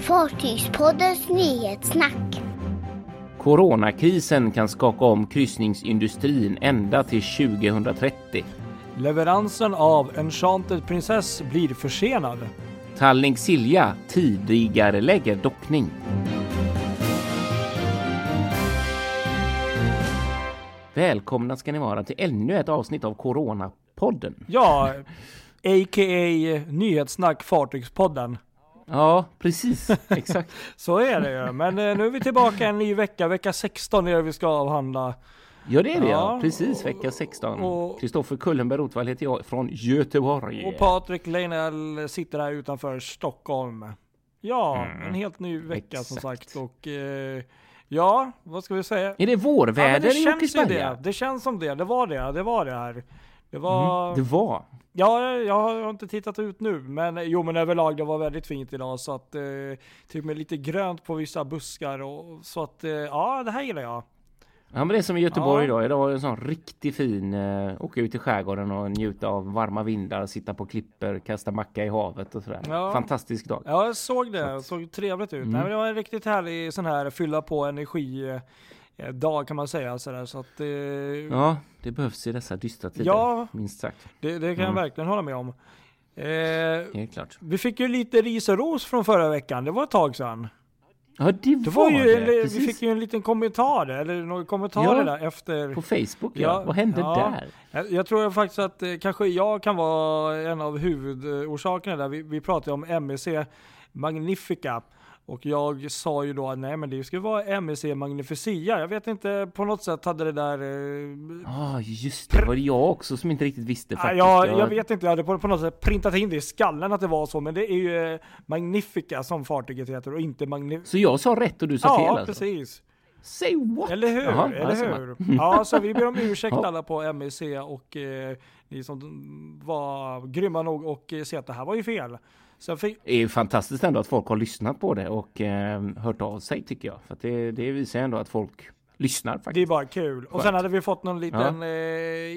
Fartygspoddens nyhetssnack. Coronakrisen kan skaka om kryssningsindustrin ända till 2030. Leveransen av Enchanted Princess blir försenad. Tallink Silja tidigare lägger dockning. Välkomna ska ni vara till ännu ett avsnitt av Coronapodden. Ja, a.k.a. Nyhetssnack Fartygspodden. Ja, precis. Exakt. Så är det ju. Men eh, nu är vi tillbaka en ny vecka. Vecka 16 är det vi ska avhandla. Ja, det är det ja. Ja, Precis, vecka 16. och- Kristoffer Kullenberg Rotvall heter jag från Göteborg. Och Patrik Leinell sitter här utanför Stockholm. Ja, en helt ny vecka som Mm. Exakt. sagt. Och eh, ja, vad ska vi säga? Är det Ja, vårväder det i känns Åkersberga? det. Det känns som det. Det var det. Det var det här. Det var... Mm, det var. Ja, jag har inte tittat ut nu, men jo men överlag det var väldigt fint idag så att eh, typ med lite grönt på vissa buskar och så att eh, ja, det här gillar jag. Ja men det är som i Göteborg Ja. idag. Idag är en sån riktigt fin, eh, åka ut i skärgården och njuta av varma vindar, sitta på klipper, kasta macka i havet och sådär. Ja. Fantastisk dag. Ja, jag såg det. Det såg trevligt ut. Mm. Nej, men det var en riktigt härlig sån här fylla på energi eh, dag kan man säga sådär så att eh, Ja, det behövs i dessa dystra tider. Ja. Minst sagt. det, det kan jag Mm. verkligen hålla med om. Eh, Helt klart. vi fick ju lite ris och ros från förra veckan. Det var ett tag sedan. Ja det, Det var, var ju, det. vi Precis. fick ju en liten kommentar eller några kommentarer Ja. där efter. På Facebook ja. Ja, Vad hände ja. där? Jag, jag tror faktiskt att eh, kanske jag kan vara en av huvudorsakerna där. Vi, vi pratade om MEC Magnifica. Och jag sa ju då att nej men det ska vara MEC Magnificia. Jag vet inte, på något sätt hade det där... Eh, Ja ah, just det, det var det jag också som inte riktigt visste ja, faktiskt. jag, jag vet inte, jag hade på, på något sätt printat in det i skallen att det var så. Men det är ju eh, Magnifica som fartyget heter och inte Magnifica. Så jag sa rätt och du sa Ja, fel alltså? precis. Say what? Eller hur? Jaha, ja, eller hur? Ja, så vi ber om ursäkt Ja. alla på MEC och eh, ni som var grymma nog och eh, se att det här var ju fel. Fick, Det är fantastiskt ändå att folk har lyssnat på det och eh, hört av sig tycker jag. För det, det visar ändå att folk lyssnar det är faktiskt. bara kul. Och Skönt. sen hade vi fått någon liten, eh,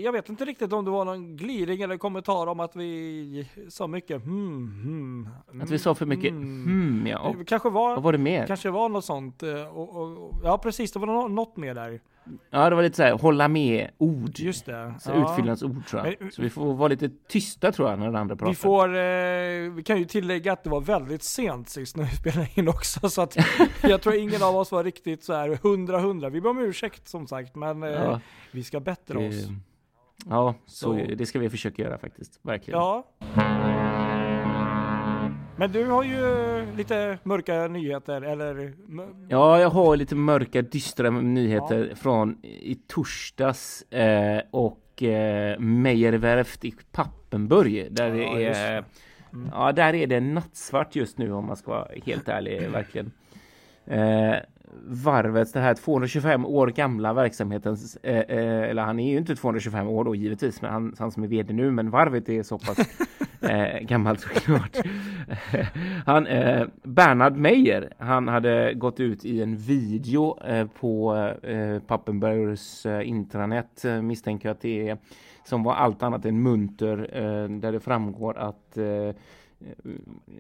jag vet inte riktigt om det var någon glidning eller kommentar om att vi sa mycket hmm, hmm. Att vi sa för mycket hmm. hmm, ja. Det kanske var, Vad var det mer? kanske var något sånt. eh, Och, och, och, ja precis, det var nå- något mer där. Ja, det var lite så här hålla med ord. Just det. Så Ja. Utfyllnadsord tror jag. Men- Så vi får vara lite tysta tror jag när den andra pratar. Vi får, eh, vi kan ju tillägga att det var väldigt sent sist när vi spelade in också så att jag tror ingen av oss var riktigt så här hundra hundra. Vi ber om ursäkt som sagt men eh, Ja, vi ska bättra oss. det, ja så, Så. det ska vi försöka göra faktiskt. Verkligen. Ja. Men du har ju lite mörka nyheter eller? Ja, jag har lite mörka, dystra nyheter från i torsdags eh, och eh, Meyerwerft i Pappenburg. Där Ja, det är. Mm. ja, där är det nattsvart just nu om man ska vara helt ärlig, verkligen. Eh, varvets, det här 225 år gamla verksamhetens, eh, eh, eller han är ju inte 225 år då givetvis, men han, han som är vd nu, men varvet är så pass eh, gammalt såklart. han, eh, Bernhard Meyer, han hade gått ut i en video eh, på eh, Pappenbergs eh, intranät, eh, misstänker jag att det är, som var allt annat än munter, där det framgår att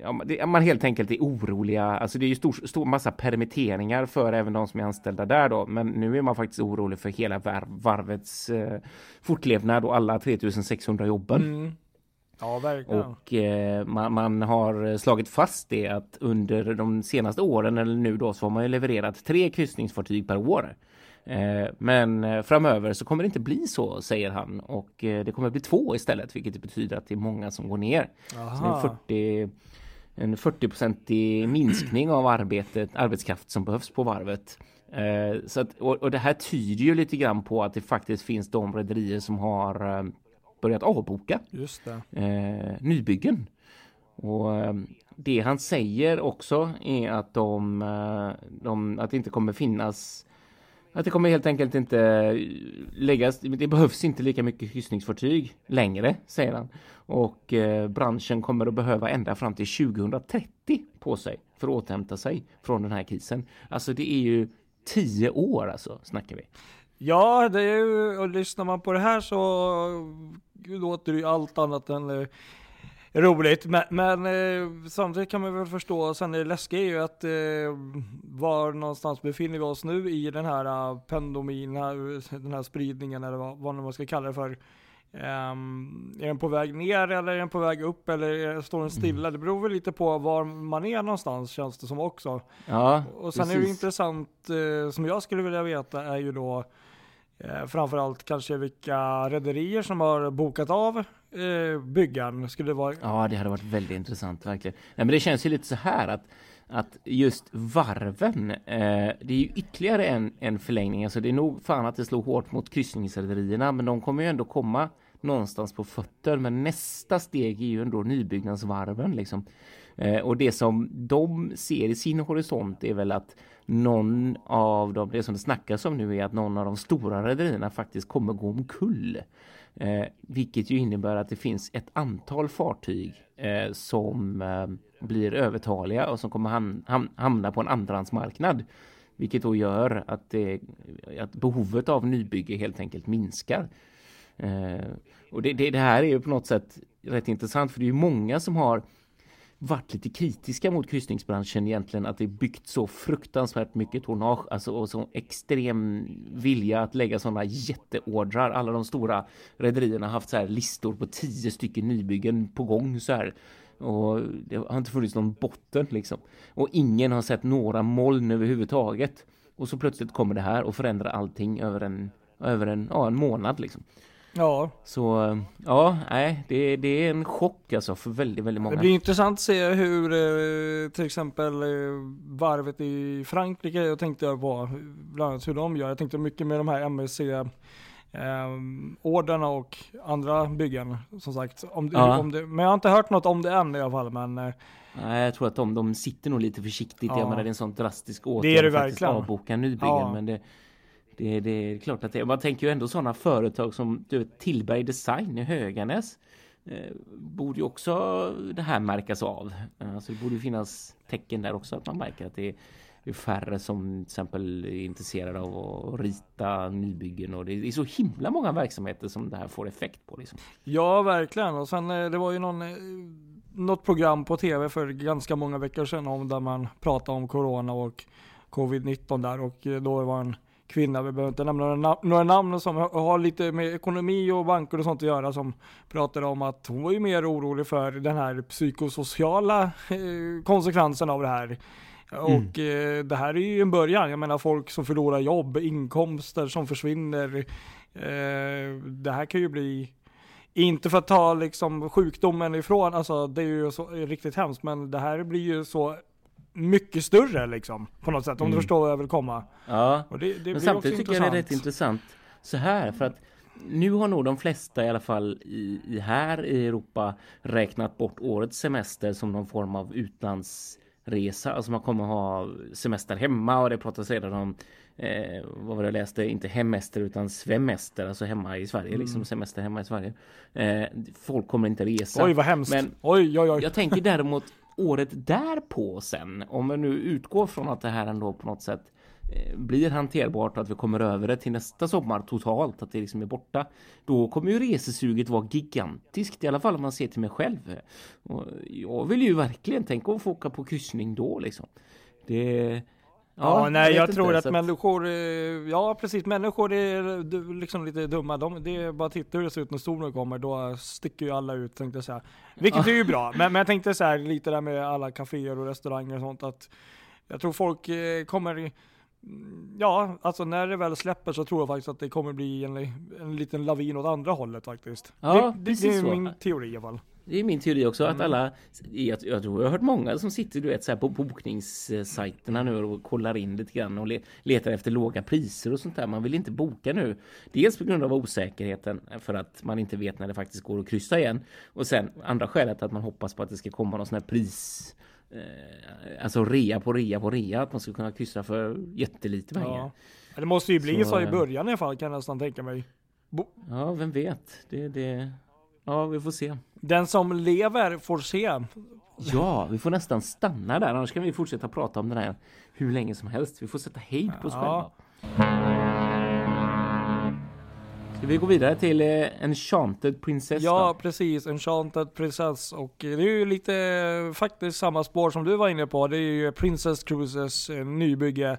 Ja, man- helt enkelt är oroliga. Alltså det är ju stor, stor massa permitteringar för även de som är anställda där då. Men nu är man faktiskt orolig för hela var, varvets eh, fortlevnad och alla 3600 jobben. Mm. Ja verkligen. Och eh, man, man har slagit fast det att under de senaste åren eller nu då så har man ju levererat tre kryssningsfartyg per år. Eh, men eh, framöver så kommer det inte bli så säger han och eh, det kommer bli två istället vilket betyder att det är många som går ner. Så det är en Aha. 40 en 40 minskning av arbetet, arbetskraft som behövs på varvet. Så att, och, och det här tyder ju lite grann på att det faktiskt finns de rederier som har börjat avboka Just det. nybyggen. Och det han säger också är att de, de att det inte kommer finnas att det kommer helt enkelt inte eh, läggas, det behövs inte lika mycket kryssningsfartyg längre, säger han. Och eh, branschen kommer att behöva ända fram till 2030 på sig för att återhämta sig från den här krisen. Alltså det är ju tio år alltså, snackar vi. Ja, det är ju, och lyssnar man på det här så låter det ju allt annat än eh, roligt. Men, men eh, samtidigt kan man väl förstå, sen det läskiga är ju att eh, var någonstans befinner vi oss nu i den här uh, pendomin, den här spridningen eller vad, vad man ska kalla det för. Um, är den på väg ner eller är den på väg upp eller står den stilla? Mm. Det beror väl lite på var man är någonstans känns det som också. Ja, och sen precis. är det intressant, uh, som jag skulle vilja veta är ju då uh, framförallt kanske vilka rederier som har bokat av eh, byggan. Skulle det vara... Ja, det hade varit väldigt intressant verkligen. Nej, men det känns ju lite så här att att just varven, eh, det är ju ytterligare en, en förlängning. Alltså det är nog fan att det slår hårt mot kryssningsrederierna, men de kommer ju ändå komma någonstans på fötter. Men nästa steg är ju ändå nybyggnadsvarven liksom. Eh, och det som de ser i sin horisont är väl att någon av dem, det som det snackas om nu är att någon av de stora rederierna faktiskt kommer gå omkull. Eh, vilket ju innebär att det finns ett antal fartyg eh, som eh, blir övertaliga och som kommer ham ham hamna på en andrahandsmarknad. Vilket då gör att, det, att behovet av nybygge helt enkelt minskar. Eh, och det, det, det, här är ju på något sätt rätt intressant för det är ju många som har varit lite kritiska mot kryssningsbranschen egentligen att det byggt så fruktansvärt mycket tonnage alltså och så extrem vilja att lägga sådana jätteordrar. Alla de stora rederierna har haft så här listor på tio stycken nybyggen på gång så här och det har inte funnits någon botten liksom. Och ingen har sett några moln överhuvudtaget. Och så plötsligt kommer det här och förändrar allting över en, över en, ja, en månad liksom. Ja. Så ja, nej, det, det är en chock alltså för väldigt, väldigt många. Det blir intressant att se hur eh, till exempel eh, varvet i Frankrike, jag tänkte på bland annat hur de gör. Jag tänkte mycket med de här MSC eh, orderna och andra byggen som sagt. Om ja. om det, men jag har inte hört något om det än i alla fall. Men, Nej, jag tror att de, de sitter nog lite försiktigt. Ja. Jag menar, det är en sån drastisk åtgärd det är det verkligen. avboka nybyggen. Ja. Men det, det, det, är klart att det, man tänker ju ändå sådana företag som du vet, Tillberg Design i Höganäs. Eh, borde ju också det här märkas av. Eh, alltså det borde finnas tecken där också att man märker att det är det är färre som till exempel är intresserade av att rita nybyggen och det är så himla många verksamheter som det här får effekt på. Liksom. Ja, verkligen. Och sen eh, det var ju någon, eh, något program på tv för ganska många veckor sedan om där man pratade om corona och covid-19 där och då var en kvinna, vi behöver inte nämna några, några namn som har lite med ekonomi och banker och sånt att göra som pratade om att hon var ju mer orolig för den här psykosociala konsekvensen av det här. Mm. Och eh, det här är ju en början. Jag menar folk som förlorar jobb, inkomster som försvinner. Eh, det här kan ju bli, inte för att ta liksom sjukdomen ifrån, alltså det är ju så, riktigt hemskt, men det här blir ju så mycket större liksom på något sätt. Om mm. du förstår vad jag vill komma. Ja, det, det men samtidigt tycker jag det är rätt intressant så här för att nu har nog de flesta i alla fall i, i här i Europa räknat bort årets semester som någon form av utlands resa. Alltså man kommer ha semester hemma och det pratas redan om eh, vad var det jag läste? Inte hemester utan svemester, alltså hemma i Sverige, mm. liksom semester hemma i Sverige. Eh, folk kommer inte resa. Oj vad hemskt. Men oj, oj, oj. jag tänker däremot året därpå sen, om vi nu utgår från att det här ändå på något sätt eh, blir hanterbart och att vi kommer över det till nästa sommar totalt, att det liksom är borta. Då kommer ju resesuget vara gigantiskt, i alla fall om man ser till mig själv. Och jag vill ju verkligen tänka att få åka på kryssning då liksom. Det... Ja, ja nej, jag, jag tror att, att, människor, eh, ja precis, människor är liksom lite dumma. De, det är bara att titta hur det ser ut när solen kommer, då sticker ju alla ut tänkte jag säga. Vilket är ju bra, men, men jag tänkte så här lite där med alla kaféer och restauranger och sånt att jag tror folk eh, kommer Ja, alltså när det väl släpper så tror jag faktiskt att det kommer bli en, en liten lavin åt andra hållet faktiskt. Ja, det, det, det är så. min teori i alla fall. Det är min teori också mm. att alla, jag, jag tror jag har hört många som sitter du vet så här på bokningssajterna nu och kollar in lite grann och letar efter låga priser och sånt där. Man vill inte boka nu. Dels på grund av osäkerheten för att man inte vet när det faktiskt går att kryssa igen. Och sen andra skälet att man hoppas på att det ska komma någon sån här pris eh, alltså rea på rea på rea att man ska kunna kryssa för jättelite pengar. Ja. Det måste ju bli så, så i början i alla fall kan jag nästan tänka mig. Bo ja, vem vet? Det, det, ja, vi får se. Den som lever får se. Ja, vi får nästan stanna där, annars kan vi fortsätta prata om den här hur länge som helst. Vi får sätta hejd på oss ja. själva. Ska vi gå vidare till eh, Enchanted Princess? Ja, då? precis. Enchanted Princess. Och det är ju lite eh, faktiskt samma spår som du var inne på. Det är ju Princess Cruises eh, nybygge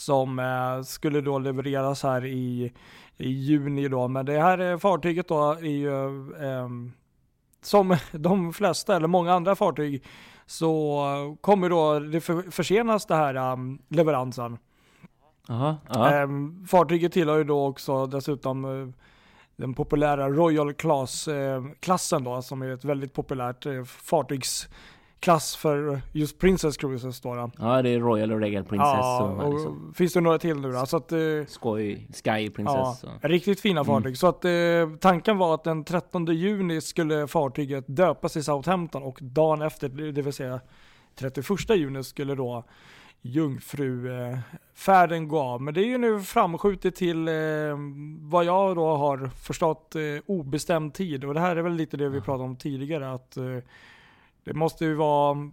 som eh, skulle då levereras här i, i juni då. Men det här eh, fartyget då är ju ehm, som de flesta, eller många andra fartyg, så kommer då det för, försenas det här um, leveransen. Aha, ja. Ehm, fartyget tillhör ju då också dessutom eh, den populära Royal Class-klassen då, som är ett väldigt populärt eh, fartygsklass för just Princess Cruises då. då. ja, det är Royal och Regal Princess. Ja, och, och liksom, finns det några till nu då? Så att, eh, Skoj, Sky ja, Princess. och- riktigt fina Mm. fartyg. Så att eh, tanken var att den 13 juni skulle fartyget döpas i Southampton och dagen efter, det vill säga 31 juni, skulle då jungfrufärden gå av. Men det är ju nu framskjutet till eh, vad jag då har förstått eh, obestämd tid. Och det här är väl lite det vi pratade om tidigare. Att eh, det måste ju vara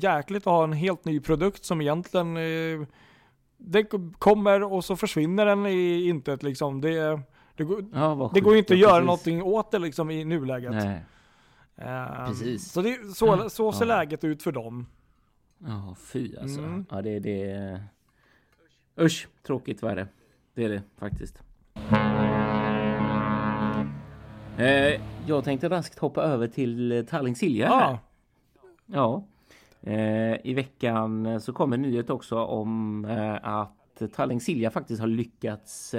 jäkligt att ha en helt ny produkt som egentligen eh, det kommer och så försvinner den i intet liksom. Det, det, går, Ja, det går ju inte att ja, göra någonting åt det liksom i nuläget. Nej. Ehm, Precis. Så, det, så, så ser Ja. läget ut för dem. Ja, fy alltså. Mm. Ja, det, det... Usch, tråkigt värre. Det är det faktiskt. Eh, jag tänkte raskt hoppa över till eh, Tallinn Silja. Ja, Ja. Eh, I veckan eh, så kom en nyhet också om eh, att Tallinn Silja faktiskt har lyckats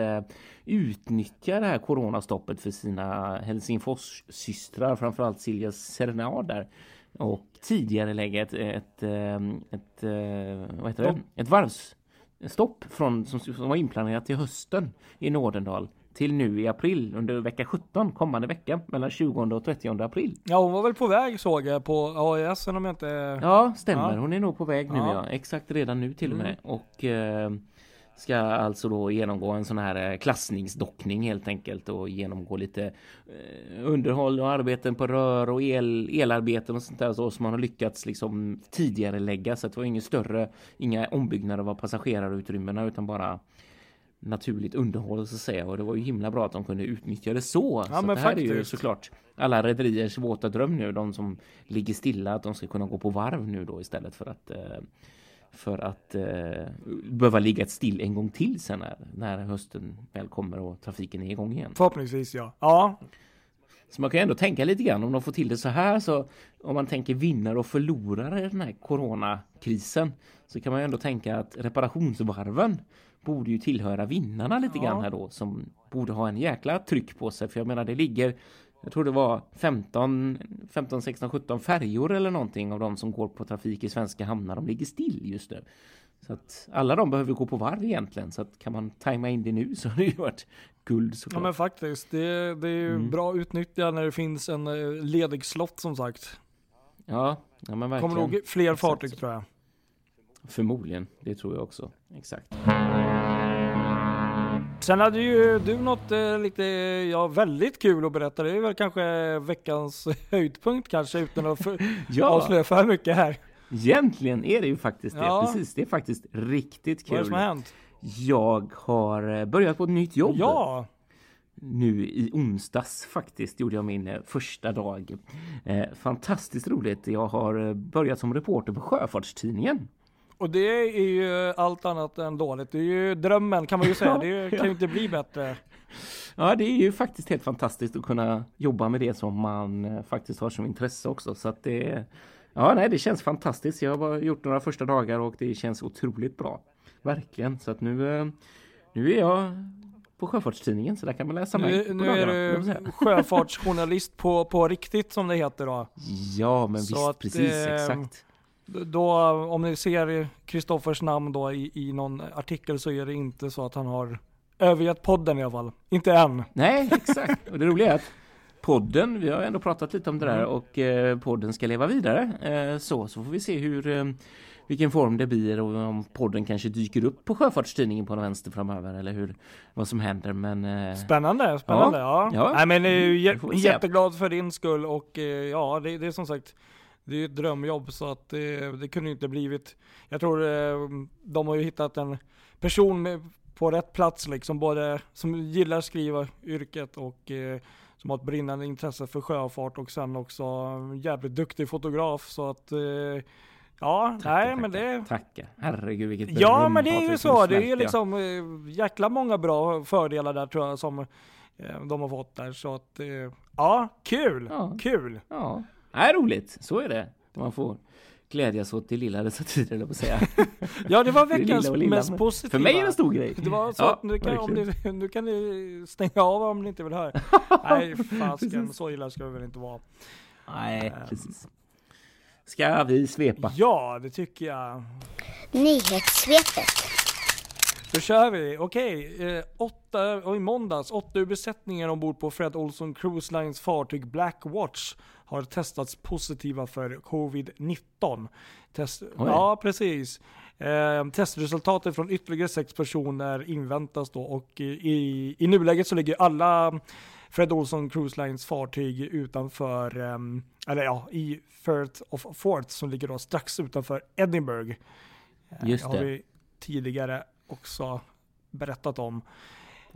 utnyttja det här coronastoppet för sina Helsingfors-systrar, framförallt Silja Serenad där. Och tidigare lägga ett, ett, ett, vad heter det? ett varvsstopp från, som, som var inplanerat till hösten i Nådendal till nu i april under vecka 17 kommande vecka mellan 20 och 30 april. ja, hon var väl på väg såg jag på AIS om jag inte... Ja, stämmer. Ja. Hon är nog på väg nu, Ja. ja. Exakt redan nu till och med. Mm. Och eh, ska alltså då genomgå en sån här eh, klassningsdockning helt enkelt och genomgå lite eh, underhåll och arbeten på rör och el, elarbeten och sånt där så som man har lyckats liksom tidigare lägga så det var inget större, inga ombyggnader av passagerarutrymmena utan bara naturligt underhåll så att säga och det var ju himla bra att de kunde utnyttja det så. så men att det här är ju faktiskt. såklart alla rederiers våta dröm nu, de som ligger stilla, att de ska kunna gå på varv nu då istället för att eh, för att eh, behöva ligga ett still en gång till sen när, när hösten väl kommer och trafiken är igång igen. Förhoppningsvis ja. Ja, Så man kan ju ändå tänka lite grann om de får till det så här så om man tänker vinnare och förlorare i den här coronakrisen så kan man ju ändå tänka att reparationsvarven borde ju tillhöra vinnarna lite Ja. grann här då som borde ha en jäkla tryck på sig för jag menar det ligger jag tror det var 15, 15, 16, 17 färjor eller någonting av de som går på trafik i svenska hamnar. De ligger still just nu. Så att alla de behöver gå på varv egentligen. Så att kan man tajma in det nu så har det ju varit guld ja såklart. men faktiskt. Det, det är ju Mm. bra utnyttja när det finns en eh, ledig slott som sagt. Ja, ja men verkligen. Kommer nog fler Exakt fartyg så. tror jag. Förmodligen, det tror jag också. Exakt. Sen hade ju du något eh, lite, ja väldigt kul att berätta. Det är väl kanske veckans höjdpunkt kanske utan att för, Ja, avslöja för mycket här. egentligen är det ju faktiskt det. Ja. Precis, det är faktiskt riktigt Vad är det kul. som har hänt? Jag har eh, börjat på ett nytt jobb. Ja, Nu i onsdags faktiskt gjorde jag min eh, första dag. Eh, fantastiskt roligt. Jag har eh, börjat som reporter på Sjöfartstidningen. Och det är ju allt annat än dåligt. Det är ju drömmen kan man ju säga. Det kan ju inte bli bättre. Ja, det är ju faktiskt helt fantastiskt att kunna jobba med det som man eh, faktiskt har som intresse också. Så att det, ja, nej, det känns fantastiskt. Jag har bara gjort några första dagar och det känns otroligt bra. Verkligen. Så att nu, eh, nu är jag på Sjöfartstidningen så där kan man läsa mig Nu, på nu är du sjöfartsjournalist på, på riktigt som det heter då. Ja, men Så visst, att, precis, eh, exakt. Då, om ni ser Kristoffers namn då i, i någon artikel så är det inte så att han har övergett podden i alla fall. Inte än. Nej, exakt. Och det roliga är att podden, vi har ändå pratat lite om det där och eh, podden ska leva vidare. Eh, så, så får vi se hur eh, vilken form det blir och om podden kanske dyker upp på Sjöfartstidningen på någon vänster framöver eller hur vad som händer. Men Spännande, spännande. Ja. Ja. Nej men eh, jä- jätteglad för din skull och ja, det, det är som sagt det är ett drömjobb så att det, det kunde ju inte blivit. Jag tror eh, de har ju hittat en person med på rätt plats liksom. Både som gillar att skriva yrket och eh, som har ett brinnande intresse för sjöfart och sen också jävligt duktig fotograf. Så att eh, Ja, tackar, nej men det... Tackar. Herregud vilket Ja men det är ju så. Det är liksom eh, jäkla många bra fördelar där tror jag som eh, de har fått där. Så att, ja, kul! Ja. Kul! Ja, det är roligt. Så är det. Man får glädjas åt det lilla dessa tider, på att säga. ja, det var veckans det lilla mest positiva. För mig är det en stor grej. Det var så ja, att nu kan, om ni, nu kan ni stänga av om ni inte vill höra. Nej, fasken, så illa ska vi väl inte vara. Nej, um, precis. Ska vi svepa? Ja, det tycker jag. Nyhetssvepet. Då kör vi. Okej, okay. eh, åtta, i måndags, åtta ur besättningen ombord på Fred Olson Cruise Lines fartyg Blackwatch har testats positiva för covid-19. Test, ja, precis. Eh, testresultatet från ytterligare sex personer inväntas då och i, i nuläget så ligger alla Fred Olson Cruise Lines fartyg utanför, um, eller ja, i Firth of Forth som ligger då strax utanför Edinburgh. Eh, Just det. har vi tidigare också berättat om.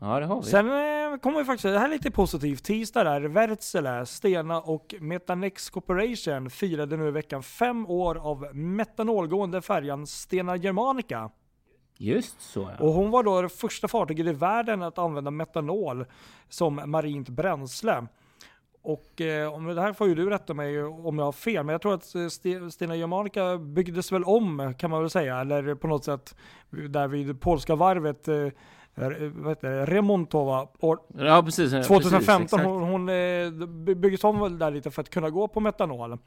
Ja, det har vi. Sen eh, kommer vi faktiskt, det här är lite positivt. Tisdag där, Wärtsilä, Stena och Metanex Corporation firade nu i veckan fem år av metanolgående färjan Stena Germanica. Just så ja. Och hon var då det första fartyget i världen att använda metanol som marint bränsle. Och eh, om det här får ju du rätta mig om jag har fel, men jag tror att eh, Stena Germanica byggdes väl om kan man väl säga, eller på något sätt där vid polska varvet eh, vad heter det, Remontova år ja, precis, 2015. Precis, hon, hon eh, byggdes om väl där lite för att kunna gå på metanol.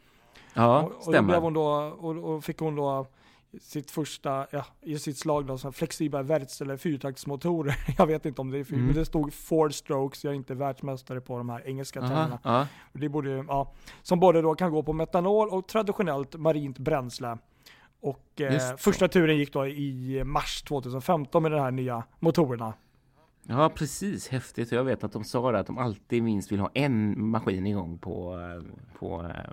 Ja, och, stämmer. Och, blev hon då, och, och fick hon då sitt första, ja, i sitt slag då, flexibla Wärtsilä fyrtaktsmotorer. Jag vet inte om det är fyr, mm. men det stod four strokes. Jag är inte världsmästare på de här engelska termerna. Det borde, ja, som både då kan gå på metanol och traditionellt marint bränsle. Och eh, första turen gick då i mars 2015 med de här nya motorerna. Ja, precis. Häftigt. Jag vet att de sa det, att de alltid minst vill ha en maskin igång på, på äh,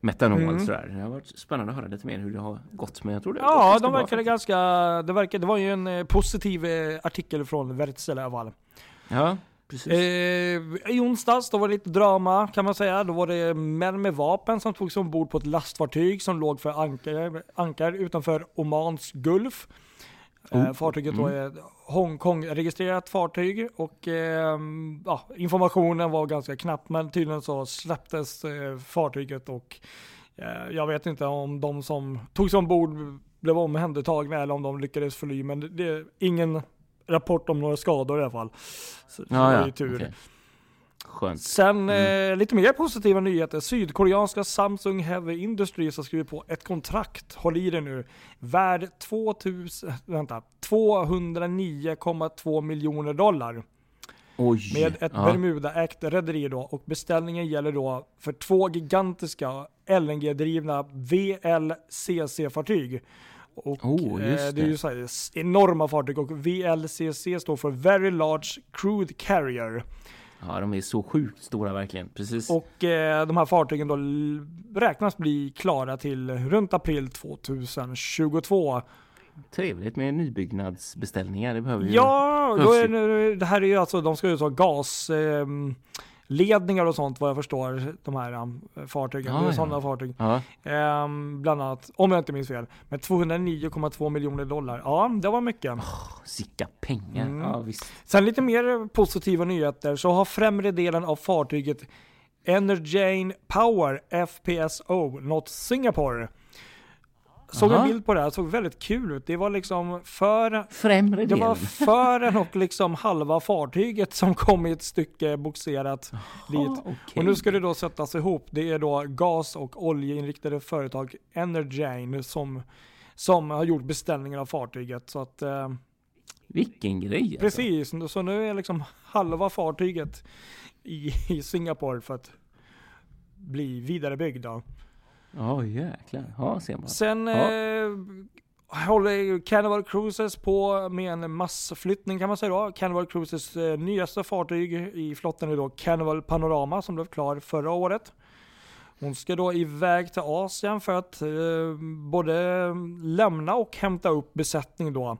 metanol. Mm. Sådär. Det har varit spännande att höra lite mer hur det har gått. Men jag tror det ja, de verkade ganska... Det, verkade, det var ju en eh, positiv eh, artikel från Wärtsilä. Ja, precis. Eh, I onsdags då var det lite drama kan man säga. Då var det män med vapen som togs ombord på ett lastfartyg som låg för ankar, ankar utanför Omans Gulf. Oh. Fartyget då mm. är Hongkong-registrerat fartyg och eh, ja, informationen var ganska knapp men tydligen så släpptes eh, fartyget och eh, jag vet inte om de som togs ombord blev omhändertagna eller om de lyckades fly men det, det ingen rapport om några skador i alla fall. Så, ja, det är ju tur. Okay. Skönt. Sen mm. eh, lite mer positiva nyheter. Sydkoreanska Samsung Heavy Industries har skrivit på ett kontrakt, håll i det nu, värd 2000, vänta, 209,2 miljoner dollar. Oj, med ett ja. Bermuda-ägt rederi då och beställningen gäller då för två gigantiska LNG-drivna VLCC-fartyg. Och oh, eh, det. det. är ju så här, enorma fartyg och VLCC står för Very Large Crude Carrier. Ja, de är så sjukt stora verkligen. Precis. Och eh, de här fartygen då beräknas bli klara till runt april 2022. Trevligt med nybyggnadsbeställningar, det behöver ju... Ja, då är, det här är ju alltså, de ska ju ha gas... Eh, ledningar och sånt vad jag förstår, de här um, fartygen. Ah, det är ja. sådana fartyg. Ah. Um, bland annat, om jag inte minns fel. Med 209,2 miljoner dollar. Ja, det var mycket. Oh, sicka pengar. Mm. Ja. Sen lite mer positiva nyheter så har främre delen av fartyget Energane Power FPSO nått Singapore. Såg Aha. en bild på det här, såg väldigt kul ut. Det var liksom för... Främre Det var fören och liksom halva fartyget som kom i ett stycke boxerat dit. Okay. Och nu ska det då sättas ihop. Det är då gas och oljeinriktade företag Energane som, som har gjort beställningen av fartyget. Så att... Eh, Vilken grej alltså. Precis, så nu är liksom halva fartyget i, i Singapore för att bli vidarebyggd. Ja oh, jäklar. Ja ser man. Sen ja. eh, håller Carnival Cruises på med en massflyttning kan man säga då. Carnival Cruises eh, nyaste fartyg i flottan är då Carnival Panorama som blev klar förra året. Hon ska då iväg till Asien för att eh, både lämna och hämta upp besättning då.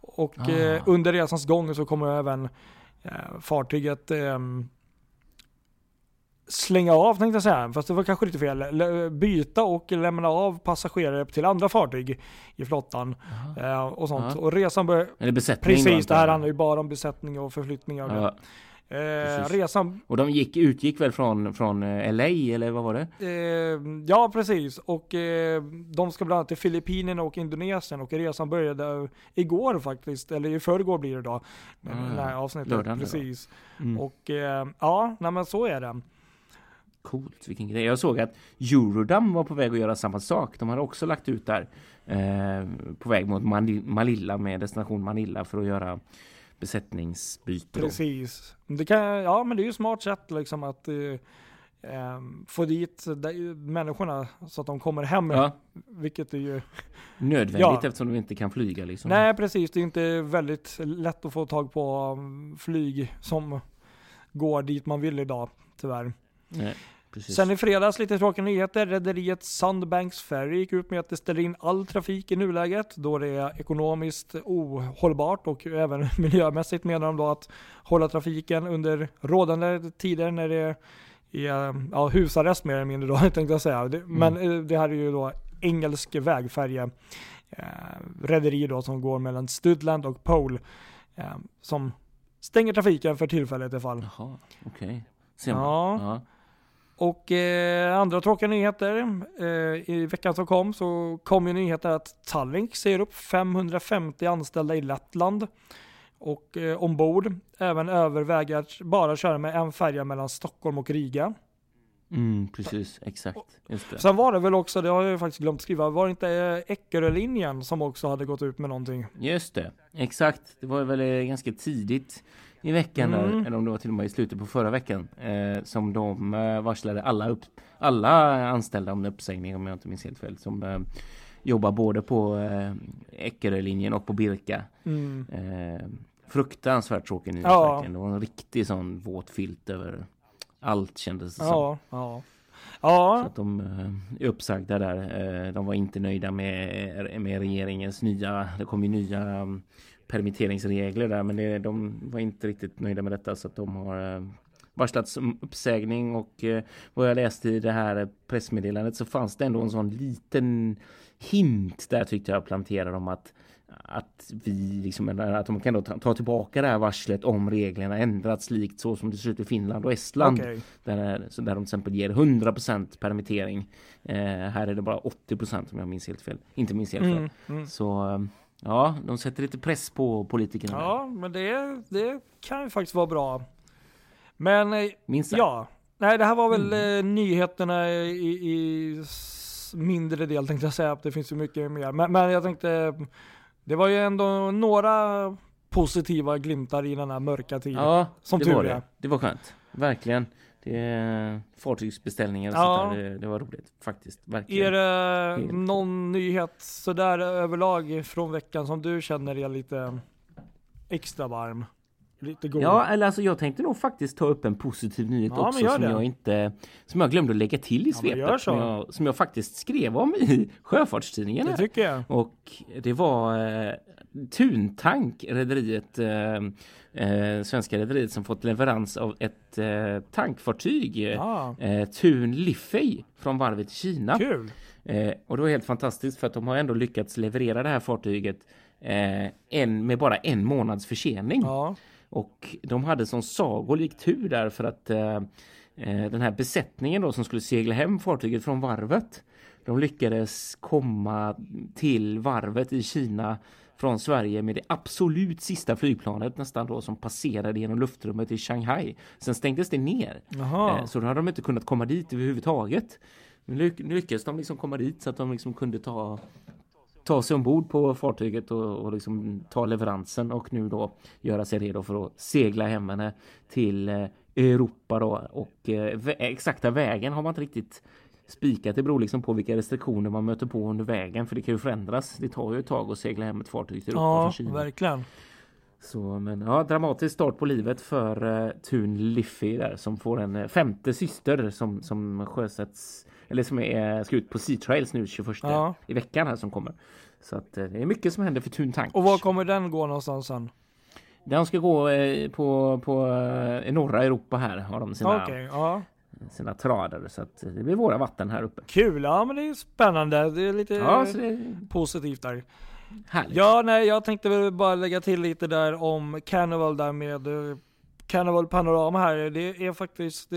och Ah. eh, under resans gång så kommer även eh, fartyget ehm, slänga av tänkte jag säga, fast det var kanske lite fel. Byta och lämna av passagerare till andra fartyg i flottan eh, och sånt. Ja. Och resan börjar... Eller besättning. Precis, det här handlar ju bara om besättning och förflyttningar. Ja. Eh, resan Och de gick, utgick väl från, från eh, LA eller vad var det? Eh, ja, precis. Och eh, de ska bland annat till Filippinerna och Indonesien och resan började igår faktiskt, eller i förrgår blir det då. Ah, det här avsnittet. lördagen precis. Mm. Och eh, ja, nej, men så är det. Coolt, vilken grej. Jag såg att Eurodam var på väg att göra samma sak. De hade också lagt ut där eh, på väg mot Mani- Manila med destination Manila för att göra besättningsbyte. Precis. Det kan, ja, men det är ju ett smart sätt liksom att eh, eh, få dit de, människorna så att de kommer hem. Ja, Vilket är ju... nödvändigt Ja. eftersom de inte kan flyga liksom. Nej, precis. Det är inte väldigt lätt att få tag på um, flyg som går dit man vill idag, tyvärr. Nej, precis. Sen i fredags lite tråkiga nyheter. Rederiet Sandbanks Ferry gick ut med att det ställer in all trafik i nuläget då det är ekonomiskt ohållbart och även miljömässigt menar de då att hålla trafiken under rådande tider när det är ja, husarrest mer eller mindre då tänkte jag säga. Det, Men eh, det här är ju då engelsk vägfärja eh, rederi då som går mellan Studland och Pole eh, som stänger trafiken för tillfället i fall. Jaha, okej. Man. Ja. Och eh, andra tråkiga nyheter. Eh, I veckan som kom så kom ju nyheter att Tallink säger upp 550 anställda i Lettland. Och eh, ombord även överväger att bara köra med en färja mellan Stockholm och Riga. Mm, precis, exakt. Just det. Sen var det väl också, det har jag ju faktiskt glömt skriva, var det inte eh, Eckerölinjen som också hade gått ut med någonting? Just det, exakt. Det var väl eh, ganska tidigt i veckan Mm. där, eller om det var till och med i slutet på förra veckan, eh, som de eh, varslade alla, upp, alla anställda om uppsägning om jag inte minns helt fel, som eh, jobbar både på eh, Eckerölinjen och på Birka. Mm. Eh, fruktansvärt tråkig nyhet Ja. verkligen. Det var en riktig sån våt filt över allt kändes det som. Ja, ja. Så Ja, att de eh, är uppsagda där. Eh, de var inte nöjda med, med regeringens nya, det kom ju nya permitteringsregler där men det, de var inte riktigt nöjda med detta så att de har eh, varslats om uppsägning och eh, vad jag läste i det här pressmeddelandet så fanns det ändå en sån liten hint där tyckte jag planterade om att att vi liksom, att de kan då ta, ta tillbaka det här varslet om reglerna ändrats likt så som det ser ut i Finland och Estland. okej. Där, så där de till exempel ger 100% permittering. Eh, här är det bara 80% om jag minns helt fel. Inte minns helt fel. Mm, mm. Så eh, ja, de sätter lite press på politikerna. där. Ja, men det, det kan ju faktiskt vara bra. Men eh, Minst ja, nej det här var väl Mm. eh, nyheterna i, i mindre del tänkte jag säga. Det finns ju mycket mer. Men, men jag tänkte, det var ju ändå några positiva glimtar i den här mörka tiden. Ja, Som det tur var är. det. Det var skönt. Verkligen. Det är fartygsbeställningar och Ja. sånt där. Det, det var roligt faktiskt. Verkligen. Är det Helt. någon nyhet sådär överlag från veckan som du känner är lite extra varm? Lite god? Ja, eller alltså jag tänkte nog faktiskt ta upp en positiv nyhet Ja, också som det. jag inte som jag glömde att lägga till i svepet som, jag, som jag faktiskt skrev om i Sjöfartstidningen. det tycker jag. Och det var eh, Tuntank, rederiet, eh, eh, svenska rederiet som fått leverans av ett eh, tankfartyg. Ja, Eh, Thun Liffey från varvet i Kina. kul. Eh, och det var helt fantastiskt för att de har ändå lyckats leverera det här fartyget eh, en, med bara en månads försening. Ja. Och de hade som sagolik tur där för att eh, den här besättningen då som skulle segla hem fartyget från varvet. De lyckades komma till varvet i Kina från Sverige med det absolut sista flygplanet nästan då som passerade genom luftrummet i Shanghai. Sen stängdes det ner. Jaha. Eh, så då hade de inte kunnat komma dit överhuvudtaget. Nu lyckades de liksom komma dit så att de liksom kunde ta ta sig ombord på fartyget och, och liksom ta leveransen och nu då göra sig redo för att segla hem henne till eh, Europa då och eh, exakta vägen har man inte riktigt spikat. Det beror liksom på vilka restriktioner man möter på under vägen för det kan ju förändras. Det tar ju ett tag att segla hem ett fartyg till Europa Ja, från Kina. verkligen. Så men ja, dramatisk start på livet för uh, Thun Liffey där som får en eh, femte syster som, som sjösätts eller som är, ska ut på Sea Trials nu 21 Ja. i veckan här som kommer. Så att eh, det är mycket som händer för Thun Tankers. Och var kommer den gå någonstans sen? Den ska gå eh, på, på eh, i norra Europa här har de sina, Okej, ja. Sina tradare så att det blir våra vatten här uppe. Kul, ja men det är spännande. Det är lite Ja, det positivt där. härligt. Ja, nej, jag tänkte väl bara lägga till lite där om Carnival där med eh, Carnival Panorama här. Det är faktiskt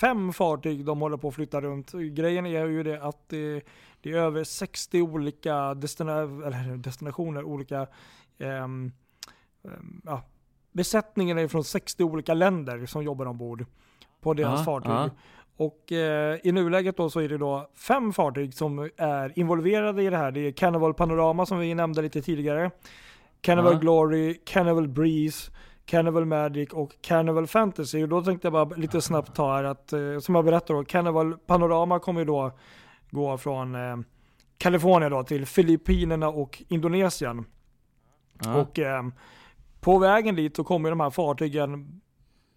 fem fartyg de håller på att flytta runt. Grejen är ju det att det, det är över 60 olika destina destinationer, olika ehm, ehm, ja, besättningen är från 60 olika länder som jobbar ombord på deras Ja, fartyg. ja. Och eh, i nuläget då så är det då fem fartyg som är involverade i det här. Det är Carnival Panorama som vi nämnde lite tidigare. Carnival Ja. Glory, Carnival Breeze, Carnival Magic och Carnival Fantasy. Och då tänkte jag bara lite snabbt ta här att, eh, som jag berättade då, Carnival Panorama kommer ju då gå från eh, Kalifornien då till Filippinerna och Indonesien. Och eh, på vägen dit så kommer de här fartygen,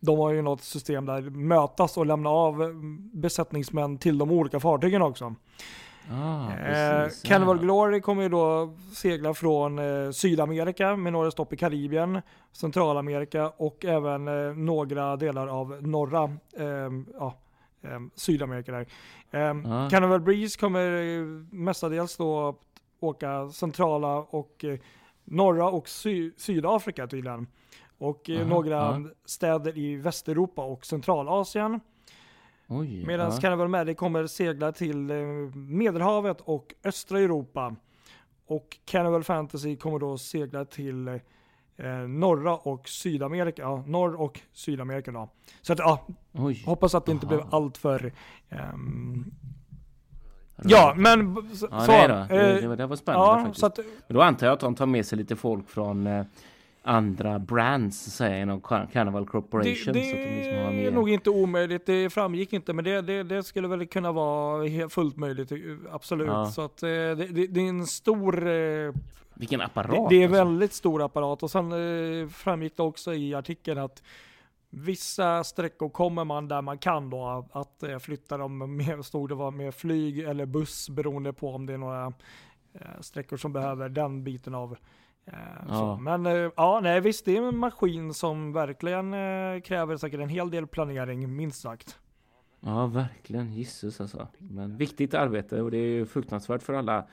de har ju något system där mötas och lämna av eh, besättningsmän till de olika fartygen också. ah, Eh, precis, ja. Carnival Glory kommer ju då segla från eh, Sydamerika med några stopp i Karibien, Centralamerika och även eh, några delar av norra eh, ja, eh, Sydamerika. Där. Eh, Ja. Carnival Breeze kommer eh, mestadels då åka centrala och eh, norra och sy- Sydafrika tydligen. Och eh, Aha, några ja. städer i Västeuropa och Centralasien. Medan ja. Carnival Magic kommer segla till eh, Medelhavet och östra Europa. Och Carnival Fantasy kommer då segla till eh, norra och Sydamerika. Ja, norr och Sydamerika då. Så att ja, Oj. hoppas att det inte Aha. blev allt för ehm, Ja, men så, Ja, så, nej då. eh, Det, det, var- det var spännande ja, faktiskt. att, Men då antar jag att de tar med sig lite folk från eh, andra brands, säga, inom Car- Carnival Corporation. det, så att de liksom har det är med. nog inte omöjligt, det framgick inte, men det, det, det skulle väl kunna vara fullt möjligt, eh, absolut. Ja. Så att eh, det, det, det är en stor eh, Vilken apparat. Det, det är alltså. väldigt stor apparat och sen framgick det också i artikeln att vissa sträckor kommer man där man kan då att flytta dem med, stod det var med flyg eller buss beroende på om det är några sträckor som behöver den biten av Ja. så. Men eh, ja, nej visst det är en maskin som verkligen eh, kräver säkert en hel del planering minst sagt. Ja, verkligen. Gisses alltså. Men viktigt arbete och det är ju fruktansvärt för alla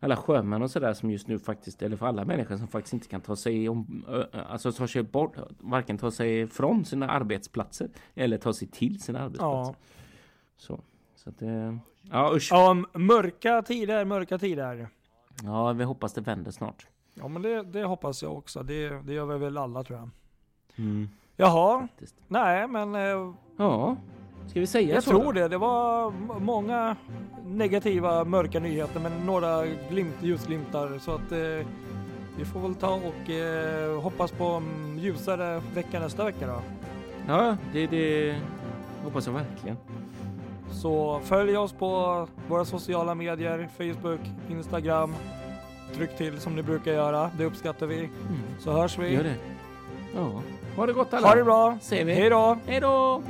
alla sjömän och sådär som just nu faktiskt, eller för alla människor som faktiskt inte kan ta sig om, alltså ta sig bort, varken ta sig från sina arbetsplatser eller ta sig till sina arbetsplatser. Ja. Så, så att det, ja usch. ja, mörka tider, mörka tider. Ja, vi hoppas det vänder snart. Ja men det, det hoppas jag också. Det, det gör vi väl alla tror jag. Mm, Jaha, faktiskt. nej men eh, Ja, ska vi säga jag så tror då? det. Det var många negativa mörka nyheter men några glimt, ljusglimtar. Så att eh, vi får väl ta och eh, hoppas på ljusare vecka nästa vecka då. Ja, det, det hoppas jag verkligen. Så följ oss på våra sociala medier, Facebook, Instagram. Tryck till som ni brukar göra, det uppskattar vi. Mm, Så hörs vi. gör det. Ja, ha det gott alla. Ha det bra, Säger vi. hej då! Hej då!